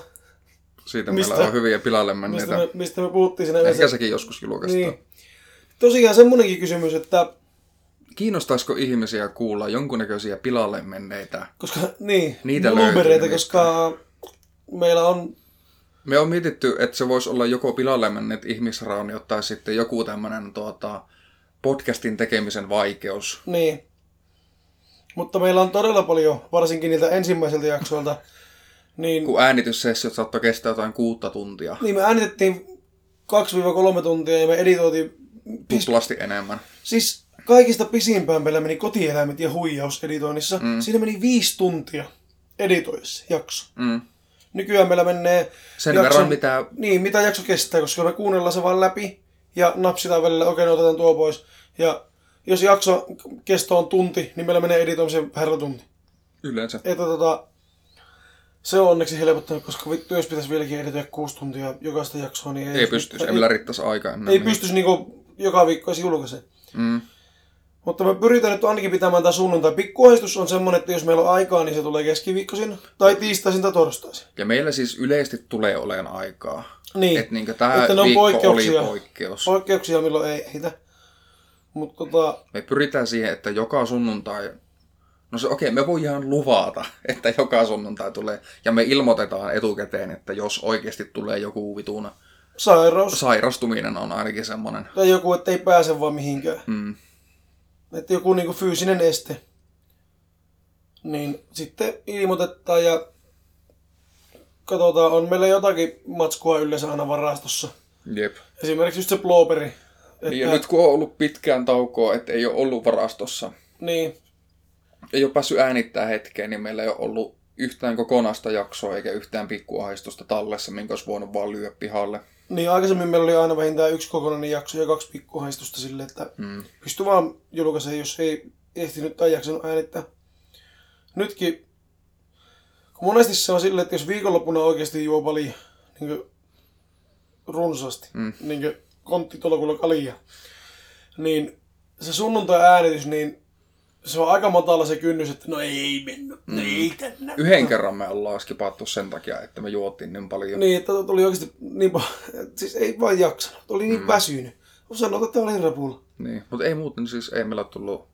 Siitä Mistä- meillä on hyviä pilalle mistä menneitä. me, mistä me puhuttiin siinä Ehkä yhdessä. sekin joskus julkaistaan. Niin. Tosiaan semmonenkin kysymys, että Kiinnostaisiko ihmisiä kuulla jonkunnäköisiä pilalle menneitä? koska niin, Niitä blueberryitä, löytyy koska meillä on Me on mietitty, että se voisi olla joko pilalle menneet ihmisrauniot tai sitten joku tämmöinen tuota, podcastin tekemisen vaikeus. Niin. Mutta meillä on todella paljon, varsinkin niiltä ensimmäisiltä jaksoilta, niin, Kun äänityssessiot saattoi kestää jotain kuutta tuntia. niin me äänitettiin 2-3 tuntia ja me editoitiin, Tuplasti enemmän. siis kaikista pisimpään meillä meni kotieläimet ja huijaus editoinnissa. Mm. Siinä meni viisi tuntia editoissa jakso. Mm. Nykyään meillä menee Sen verran, mitä- Niin, mitä jakso kestää, koska me kuunnellaan se vaan läpi ja napsitaan välillä, okei, no otetaan tuo pois. Ja jos jakso kesto on tunti, niin meillä menee editoimiseen herra tunti. Yleensä. Että tota, se on onneksi helpottanut, koska vittu, jos pitäisi vieläkin editoida kuusi tuntia jokaista jaksoa, niin ei, Ei pystyisi, ei, ei, riittäisi aikaa enää. ei pystyisi niinku joka viikko edes julkaisemaan. Mm. Mutta me pyritään nyt ainakin pitämään tämä sunnuntai. Pikkuahdistus on semmoinen, että jos meillä on aikaa, niin se tulee keskiviikkoisin tai tiistaisin tai torstaisin. Ja meillä siis yleisesti tulee olemaan aikaa. Niin, Että niin tämä Että ne on viikko oli poikkeuksia. poikkeus. poikkeuksia milloin ei ehitä. Mutta tota, Me pyritään siihen, että joka sunnuntai... No se okei, me voidaan luvata, että joka sunnuntai tulee. Ja me ilmoitetaan etukäteen, että jos oikeasti tulee joku vituna sairaus sairastuminen on ainakin semmoinen. tai joku, että ei pääse vaan mihinkään. Mm. Että joku niinku fyysinen este. Niin sitten ilmoitetaan ja katsotaan, on meillä jotakin matskua yleensä aina varastossa. Jep. Esimerkiksi just se blooperi. Että, Niin, ja nyt kun on ollut pitkään taukoa, että ei ole ollut varastossa, niin, ei ole päässyt äänittää hetkeen, niin meillä ei ole ollut yhtään kokonaista jaksoa eikä yhtään pikkuahistusta tallessa, minkä olisi voinut vaan lyödä pihalle. Niin aikaisemmin meillä oli aina vähintään yksi kokonainen jakso ja kaksi pikkuhaistusta sille, että Mm. pystyi vaan julkaisemaan, jos ei ehtinyt tai jaksanut äänittää. Nytkin, kun monesti se on silleen, että jos viikonloppuna oikeasti juo paljon niin runsaasti, Mm. niin konttitolkulla kalia, niin se sunnuntai-äänitys, niin se on aika matala se kynnys, että no ei mennyt, mm. ei tänne. Yhden kerran me ollaan skipattu sen takia, että me juotiin niin paljon. Niin, että tuli oikeasti niin paljon, siis ei vaan jaksanut, oli niin mm. väsynyt. Sanotaan, että oli rapulla. Niin. Mutta ei muuten siis, ei meillä tullut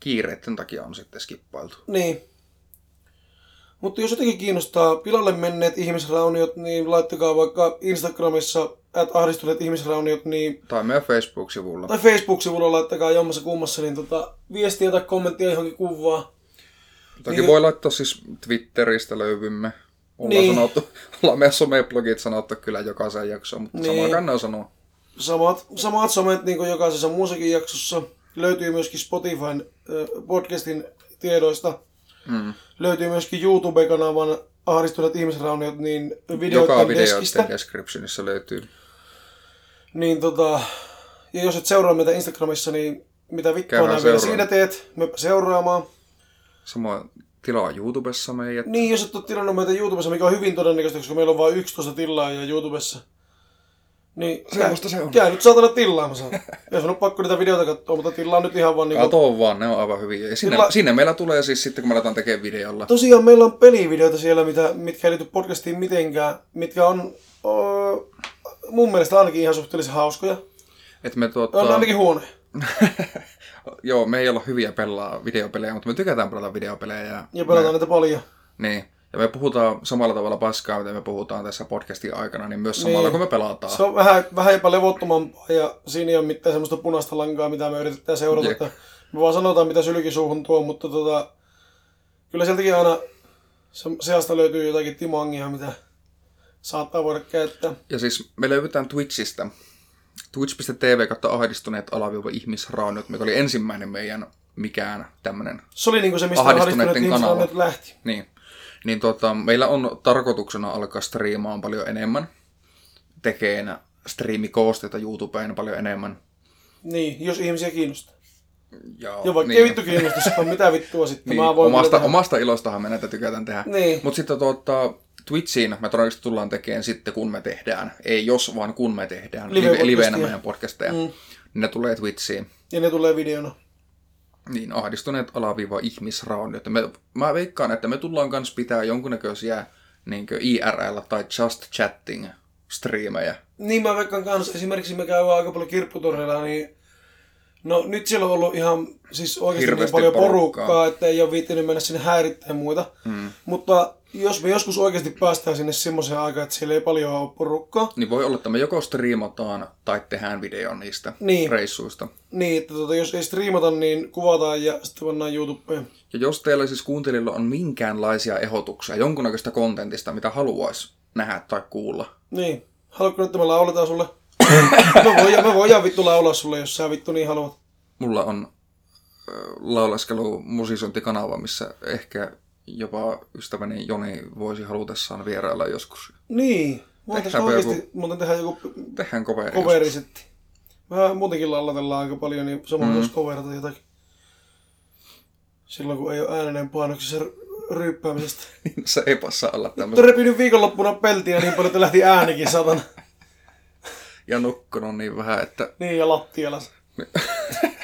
kiireiden takia on sitten skippailtu. Niin. Mutta jos jotenkin kiinnostaa pilalle menneet ihmisrauniot, niin laittakaa vaikka Instagramissa at ahdistuneet ihmisrauniot, niin, Tai meidän Facebook-sivulla. tai Facebook-sivulla laittakaa jommassa kummassa, niin tota, viestiä tai kommenttia johonkin kuvaa. Toki Niin- voi laittaa siis Twitteristä löyvymme. Ollaan, Niin. sanottu, ollaan meidän someblogit sanottu kyllä jokaisen jaksoon, mutta Niin. samaa kannaa sanoa. Samat, samat somet niin kuin jokaisessa muussakin jaksossa. Löytyy myöskin Spotifyn äh, podcastin tiedoista. Mm. Löytyy myöskin YouTube-kanavan ahdistuneet ihmisrauniot, niin videoiden Joka videoiden descriptionissa löytyy. Niin tota, ja jos et seuraa meitä Instagramissa, niin mitä vittua nää vielä siinä teet, me seuraamaan. Samoin tilaa YouTubessa meidät. Niin, jos et ole tilannut meitä YouTubessa, mikä on hyvin todennäköistä, koska meillä on vain 11 tilaa ja YouTubessa. Niin, Semmosta se on. Käy nyt saatana tilaamassa. Jos on pakko niitä videoita katsoa, mutta tilaa nyt ihan vaan niinku... Kato vaan, ne on aivan hyviä. Ja sinne, Kyllä. sinne meillä tulee siis sitten, kun me aletaan tekemään videolla. Tosiaan meillä on pelivideoita siellä, mitä, mitkä ei liity podcastiin mitenkään, mitkä on öö, mun mielestä ainakin ihan suhteellisen hauskoja. Että me On tuota, ainakin huonoja. joo, me ei olla hyviä pelaa videopelejä, mutta me tykätään pelata videopelejä. Ja, Ja pelataan me, niitä paljon. niin. Ja me puhutaan samalla tavalla paskaa, mitä me puhutaan tässä podcastin aikana, niin myös samalla Niin. kun me pelataan. Se on vähän, vähän jopa levottomampaa ja siinä ei ole mitään semmoista punaista lankaa, mitä me yritetään seurata. Jep. Että me vaan sanotaan, mitä sylki suuhun tuo, mutta tota, kyllä sieltäkin aina se, seasta löytyy jotakin timangia, mitä saattaa voida käyttää. Ja siis me löydetään Twitchistä. Twitch.tv kautta ahdistuneet alaviiva ihmisraunut, mikä oli ensimmäinen meidän mikään tämmönen Se oli niinku se, mistä Ahdistuneiden kanava. lähti. Niin. Niin tota, meillä on tarkoituksena alkaa striimaan paljon enemmän. Tekeen striimikoosteita YouTubeen paljon enemmän. Niin, jos ihmisiä kiinnostaa. Ja, Ja vaikka niin, ei vittu kiinnosta, vaan mitä vittua sitten. niin, Mä voin omasta, tehdä. omasta ilostahan me näitä tykätään tehdä. Niin. Mutta sitten tuota, Twitchiin me todennäköisesti tullaan tekemään sitten, kun me tehdään. Ei jos, vaan kun me tehdään. Live-podcastia. liveenä meidän podcasteja. Mm. Niin ne tulee Twitchiin. Ja ne tulee videona. Niin, ahdistuneet alaviiva ihmisraunit. Me, mä veikkaan, että me tullaan kans pitää jonkunnäköisiä niin IRL tai just chatting striimejä. Niin mä veikkaan kanssa, esimerkiksi me käydään aika paljon kirpputoreilla, niin no nyt siellä on ollut ihan siis oikeasti niin paljon porukkaa. porukkaa, että ei ole viittinyt mennä sinne häirittämään muita. Mm. Mutta jos me joskus oikeasti päästään sinne semmoiseen aikaan, että siellä ei paljon ole porukkaa, Niin voi olla, että me joko striimataan tai tehdään video niistä Niin. reissuista. niin että tota, jos ei striimata, niin kuvataan ja sitten pannaan YouTubeen. Ja jos teillä siis kuuntelijoilla on minkäänlaisia ehdotuksia jonkunnäköistä kontentista, mitä haluaisi nähdä tai kuulla, Niin. Haluatko nyt, että me lauletaan sulle? me, voidaan, me voidaan vittu laulaa sulle, jos sä vittu niin haluat. Mulla on ö, lauleskelu musisointikanava, missä ehkä jopa ystäväni Joni voisi halutessaan vierailla joskus. Niin. Voitaisiin oikeasti joku- muuten tehdä joku Tehdään koveri. coverisetti. Vähän muutenkin lallatellaan aika paljon, niin samalla Mm. voisi coverata jotakin. Silloin kun ei ole äänenen painoksessa ryyppäämisestä. Se ei passaa olla Mutta tämmöistä. repinyt viikonloppuna peltiä niin paljon, että lähti äänikin satana. Ja nukkunut niin vähän, että Niin, ja lattialla.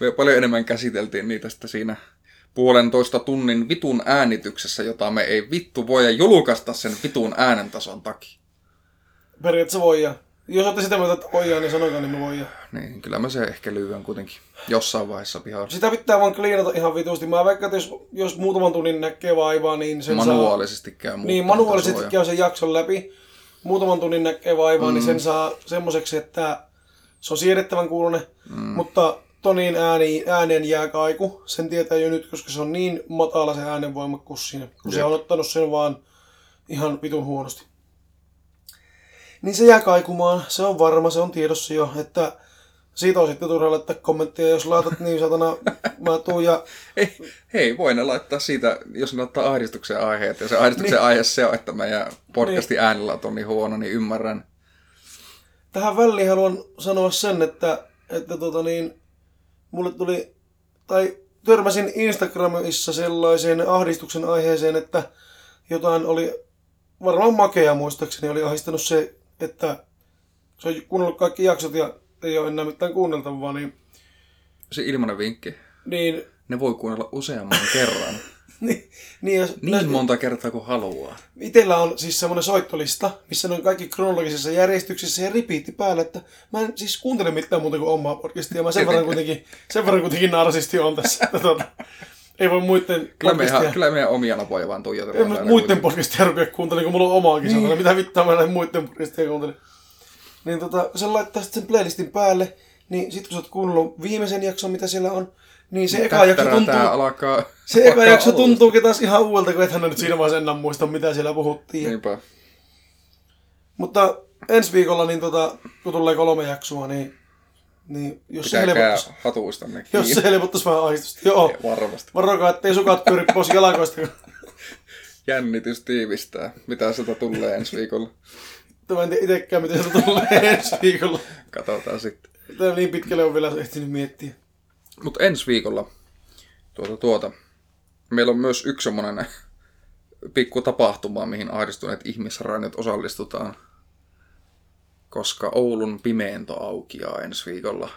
Me paljon enemmän käsiteltiin niitä sitten siinä puolentoista tunnin vitun äänityksessä, jota me ei vittu voi julkaista sen vitun äänentason takia. Periaatteessa voidaan. Jos olette sitä mieltä, että voidaan, niin sanokaa, niin me voidaan. Niin, kyllä mä se ehkä lyhyen kuitenkin jossain vaiheessa pihaan. Sitä pitää vaan kliinata ihan vitusti. Mä vaikka, että jos, jos muutaman tunnin näkee vaivaa, niin sen saa... Manuaalisesti käy Niin, manuaalisesti käy sen jakson läpi. Muutaman tunnin näkee vaivaa, mm. niin sen saa semmoiseksi, että se on siedettävän kuulunen. Mm. Mutta Tonin ääni, ääneen jää kaiku. Sen tietää jo nyt, koska se on niin matala se äänenvoimakkuus siinä. Kun se Jep. on ottanut sen vaan ihan vitun huonosti. Niin se jää kaikumaan. Se on varma, se on tiedossa jo, että siitä on sitten turha laittaa kommentteja, jos laitat niin satana, mä tuun ja Ei, hei, voi ne laittaa siitä, jos ne ottaa ahdistuksen aiheet. Ja se ahdistuksen niin. aihe se on, että meidän podcastin niin. äänenlaatu on niin huono, niin ymmärrän. Tähän väliin haluan sanoa sen, että, että tota niin, mulle tuli, tai törmäsin Instagramissa sellaiseen ahdistuksen aiheeseen, että jotain oli, varmaan makea muistaakseni, oli ahdistanut se, että se on kuunnellut kaikki jaksot ja ei ole enää mitään kuunneltavaa, niin, Se ilmanen vinkki. niin, Ne voi kuunnella useamman kerran. niin, niin, jos, Niin monta kertaa kuin haluaa. Itellä on siis semmoinen soittolista, missä ne on kaikki kronologisessa järjestyksessä ja ripiitti päällä, että mä en siis kuuntele mitään muuta kuin omaa podcastia. Mä sen verran kuitenkin, sen verran kuitenkin narsisti on tässä. Että tuota, ei voi muiden Kyllä meidän, podcastia, kyllä meidän omia napoja vaan tuijotellaan. ei mä muiden podcastia rupea kuuntelemaan, kun mulla on omaakin niin. Mitä vittua mä näin muiden podcastia kuuntelen. Niin tota, sä laittaa sitten sen playlistin päälle, niin sit kun sä oot kuunnellut viimeisen jakson, mitä siellä on, niin se eka jakso tuntuu, alkaa, se eka jakso tuntuukin taas ihan uudelta, kun ethän nyt siinä vaiheessa enää muista, mitä siellä puhuttiin. Niinpä. Mutta ensi viikolla, niin tota, kun tulee kolme jaksoa, niin, niin jos, se Pitäkää helpottaisi, hatuista ne jos se helpottaisi vähän ahdistusta. Joo, Varmasti. varokaa, ettei sukat pyöri pois jalakoista. Jännitys tiivistää. Mitä sieltä tulee ensi viikolla? Mä en tiedä itsekään, miten se tulee ensi viikolla. Katsotaan sitten. Tämä niin pitkälle on vielä ehtinyt miettiä. Mutta ensi viikolla tuota, tuota, meillä on myös yksi semmoinen pikku tapahtuma, mihin ahdistuneet ihmisrainet osallistutaan. Koska Oulun pimeento aukiaa ensi viikolla.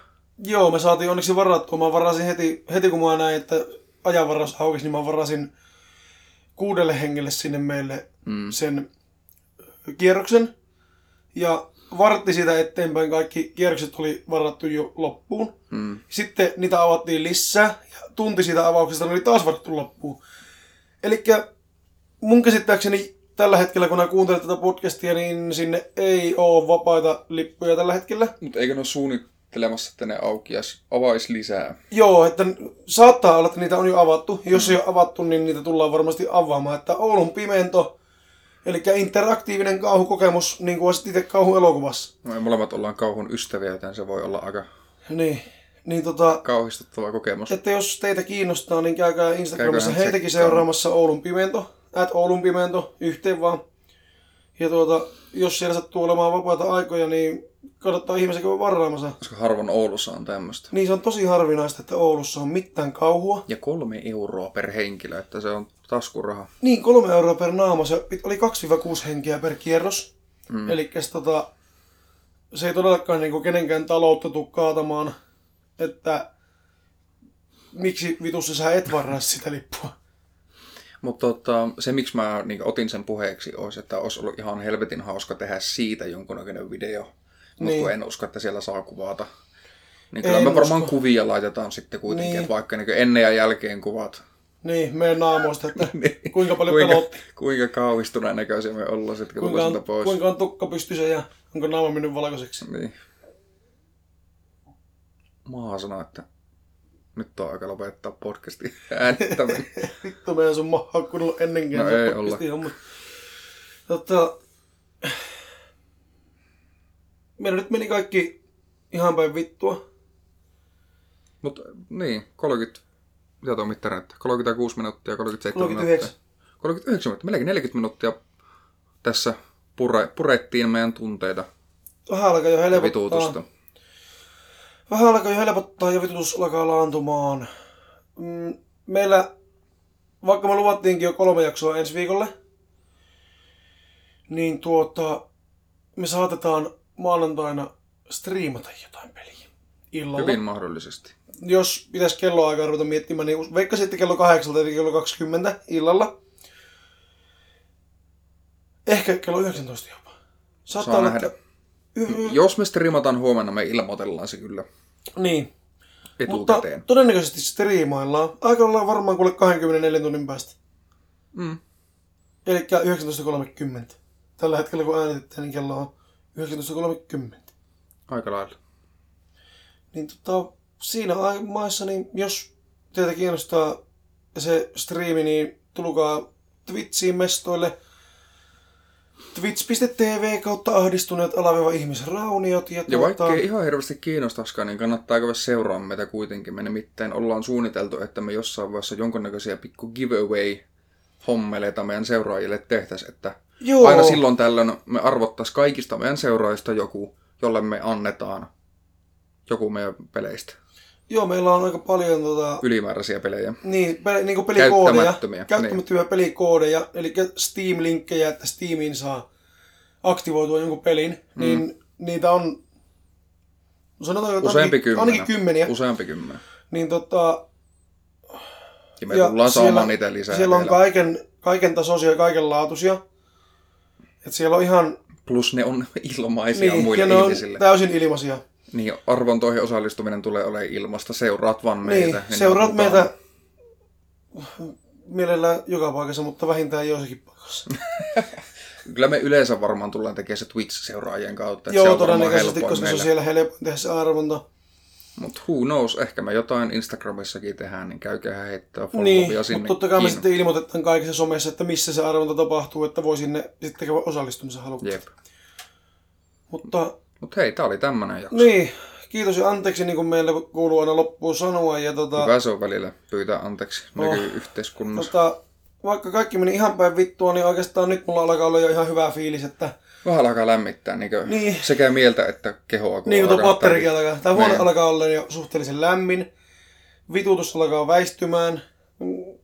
Joo, me saatiin onneksi varattua. Mä varasin heti, heti kun mä näin, että ajanvaraus aukesi, niin mä varasin kuudelle hengelle sinne meille Mm. sen kierroksen. Ja vartti siitä eteenpäin kaikki kierrokset oli varattu jo loppuun. Mm. Sitten niitä avattiin lisää ja tunti siitä avauksesta ne oli taas varattu loppuun. Eli mun käsittääkseni tällä hetkellä, kun mä kuuntelen tätä podcastia, niin sinne ei ole vapaita lippuja tällä hetkellä. Mutta eikö ne ole suunnittelemassa, että ne aukias, avaisi lisää? Joo, että saattaa olla, että niitä on jo avattu. Jos ei ole avattu, niin niitä tullaan varmasti avaamaan. Että Oulun pimento, eli interaktiivinen kauhukokemus, niin kuin olisit itse kauhuelokuvassa. No, me molemmat ollaan kauhun ystäviä, joten se voi olla aika Niin, niin tota, kauhistuttava kokemus. että jos teitä kiinnostaa, niin käykää Instagramissa heitäkin tsekkaan. seuraamassa Oulun pimento, at Oulun pimento, yhteen vaan. Ja tuota, jos siellä sattuu olemaan vapaita aikoja, niin kannattaa ihmisen käydä varaamassa. Koska harvoin Oulussa on tämmöistä. Niin se on tosi harvinaista, että Oulussa on mitään kauhua. Ja kolme euroa per henkilö, että se on taskuraha. Niin, kolme euroa per naama. Se oli 2-6 henkeä per kierros. Mm. Eli tota, se ei todellakaan niinku kenenkään taloutta tuu kaatamaan, että miksi vitussa sä et varaa sitä lippua. Mutta tota, se, miksi mä niin otin sen puheeksi, olisi, että olisi ollut ihan helvetin hauska tehdä siitä jonkunnäköinen video. Mutta Niin. niin. en usko, että siellä saa kuvata. Niin kyllä En me varmaan usko. kuvia laitetaan sitten kuitenkin, Niin. että vaikka niin ennen ja jälkeen kuvat. Niin, meidän naamoista, että Niin. kuinka paljon kuinka, pelotti, kuinka kauhistuneen näköisiä me ollaan sitten, kun kuinka on, pois. kuinka on tukka pystyssä ja onko naama mennyt valkoiseksi. Niin. Maa sanoo, että nyt on aika lopettaa podcastin äänittäminen. Vittu, meidän sun maha on ennenkin. No ei homma. Tota, meillä nyt meni kaikki ihan päin vittua. Mutta niin, 30, mitä tuo mittari näyttää? 36 minuuttia, 37 39. minuuttia. 39 minuuttia, melkein 40 minuuttia tässä pure, purettiin meidän tunteita Vähän alkaa jo helpottaa. vituutusta. Vähän alkaa jo helpottaa ja vitutus alkaa laantumaan. Mm, meillä, vaikka me luvattiinkin jo kolme jaksoa ensi viikolle, niin tuota, me saatetaan maanantaina striimata jotain peliä illalla. Hyvin mahdollisesti. jos pitäisi kelloaikaa ruveta miettimään, niin veikkasin, että kello 8 tai kello 20 illalla. Ehkä kello 19 jopa. Saattaa Saa olla, nähdä. että... Y- Jos me striimataan huomenna, me ilmoitellaan se kyllä niin, mutta todennäköisesti striimaillaan. Aika ollaan varmaan kuule 24 tunnin päästä. Mm. Eli 19.30. Tällä hetkellä kun äänitetään, niin kello on 19.30. Aika lailla. Niin tota, siinä ai- maissa, niin jos teitä kiinnostaa se striimi, niin tulkaa Twitchiin mestoille twitch.tv kautta ahdistuneet alaviva ihmisrauniot. Ja, Ja tuota, vaikka ei ihan hirveästi kiinnostaisikaan, niin kannattaa käydä seuraamaan meitä kuitenkin. Me nimittäin ollaan suunniteltu, että me jossain vaiheessa jonkunnäköisiä pikku giveaway hommeleita meidän seuraajille tehtäisiin, että Joo. aina silloin tällöin me arvottaisiin kaikista meidän seuraajista joku, jolle me annetaan joku meidän peleistä. Joo, meillä on aika paljon tota, Ylimääräisiä pelejä. niin, pe- niin kuin pelikoodeja, Käyttämättömiä, käyttämättömiä pelikoodeja, eli Steam-linkkejä, että Steamiin saa aktivoitua jonkun pelin, mm. niin niitä on sanotaan että Useampi kymmenen. ainakin kymmeniä. Useampi kymmenen. Niin tota, Ja me ja tullaan saamaan niitä lisää Siellä on vielä. kaiken, kaiken tasoisia ja kaikenlaatuisia. Et siellä on ihan Plus ne on ilmaisia niin, muille ja ne on ihmisille. täysin ilmaisia. Niin, arvontoihin osallistuminen tulee olemaan ilmasta. Seuraat vaan Niin, meitä. ne seuraat otetaan. meitä mielellään joka paikassa, mutta vähintään joissakin paikassa. Kyllä me yleensä varmaan tullaan tekemään se Twitch-seuraajien kautta. että se Joo, on todennäköisesti, koska se on meille. siellä helpoin tehdä se arvonta. Mutta who knows, ehkä me jotain Instagramissakin tehdään, niin käykää heittää Niin, followia sinne. mutta totta kai me sitten ilmoitetaan kaikissa somessa, että missä se arvonta tapahtuu, että voi sinne sitten käydä osallistumisen halukkaat. Jep. Mutta Mutta hei, tää oli tämmönen jakso. niin, kiitos ja anteeksi, niin kuin meille kuuluu aina loppuun sanoa. Ja tota, Hyvä se on välillä pyytää anteeksi Oh. nykyyhteiskunnassa. tota, vaikka kaikki meni ihan päin vittua, niin oikeastaan nyt mulla alkaa olla jo ihan hyvä fiilis, että Vähän alkaa lämmittää niin Niin. sekä mieltä että kehoa. Kun niin kuin tuo alkaa patterikin alkaa. Tämä huone Niin. alkaa olla jo suhteellisen lämmin. Vitutus alkaa väistymään.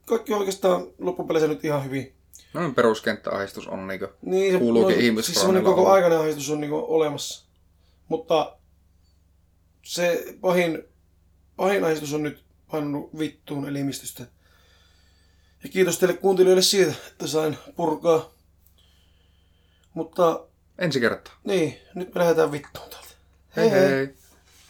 Kaikki oikeastaan loppupeleissä nyt ihan hyvin. No niin, peruskenttäahdistus on niin kuin, Niin, se, Kuuluukin Siis ihmisfraunilla semmoinen koko olla. aikainen ahdistus on niinku olemassa. Mutta se pahin, pahin ahdistus on nyt painunut vittuun elimistöstä. Ja kiitos teille kuuntelijoille siitä, että sain purkaa. Mutta ensi kertaa. niin, nyt me lähdetään vittuun täältä. hei. hei. hei.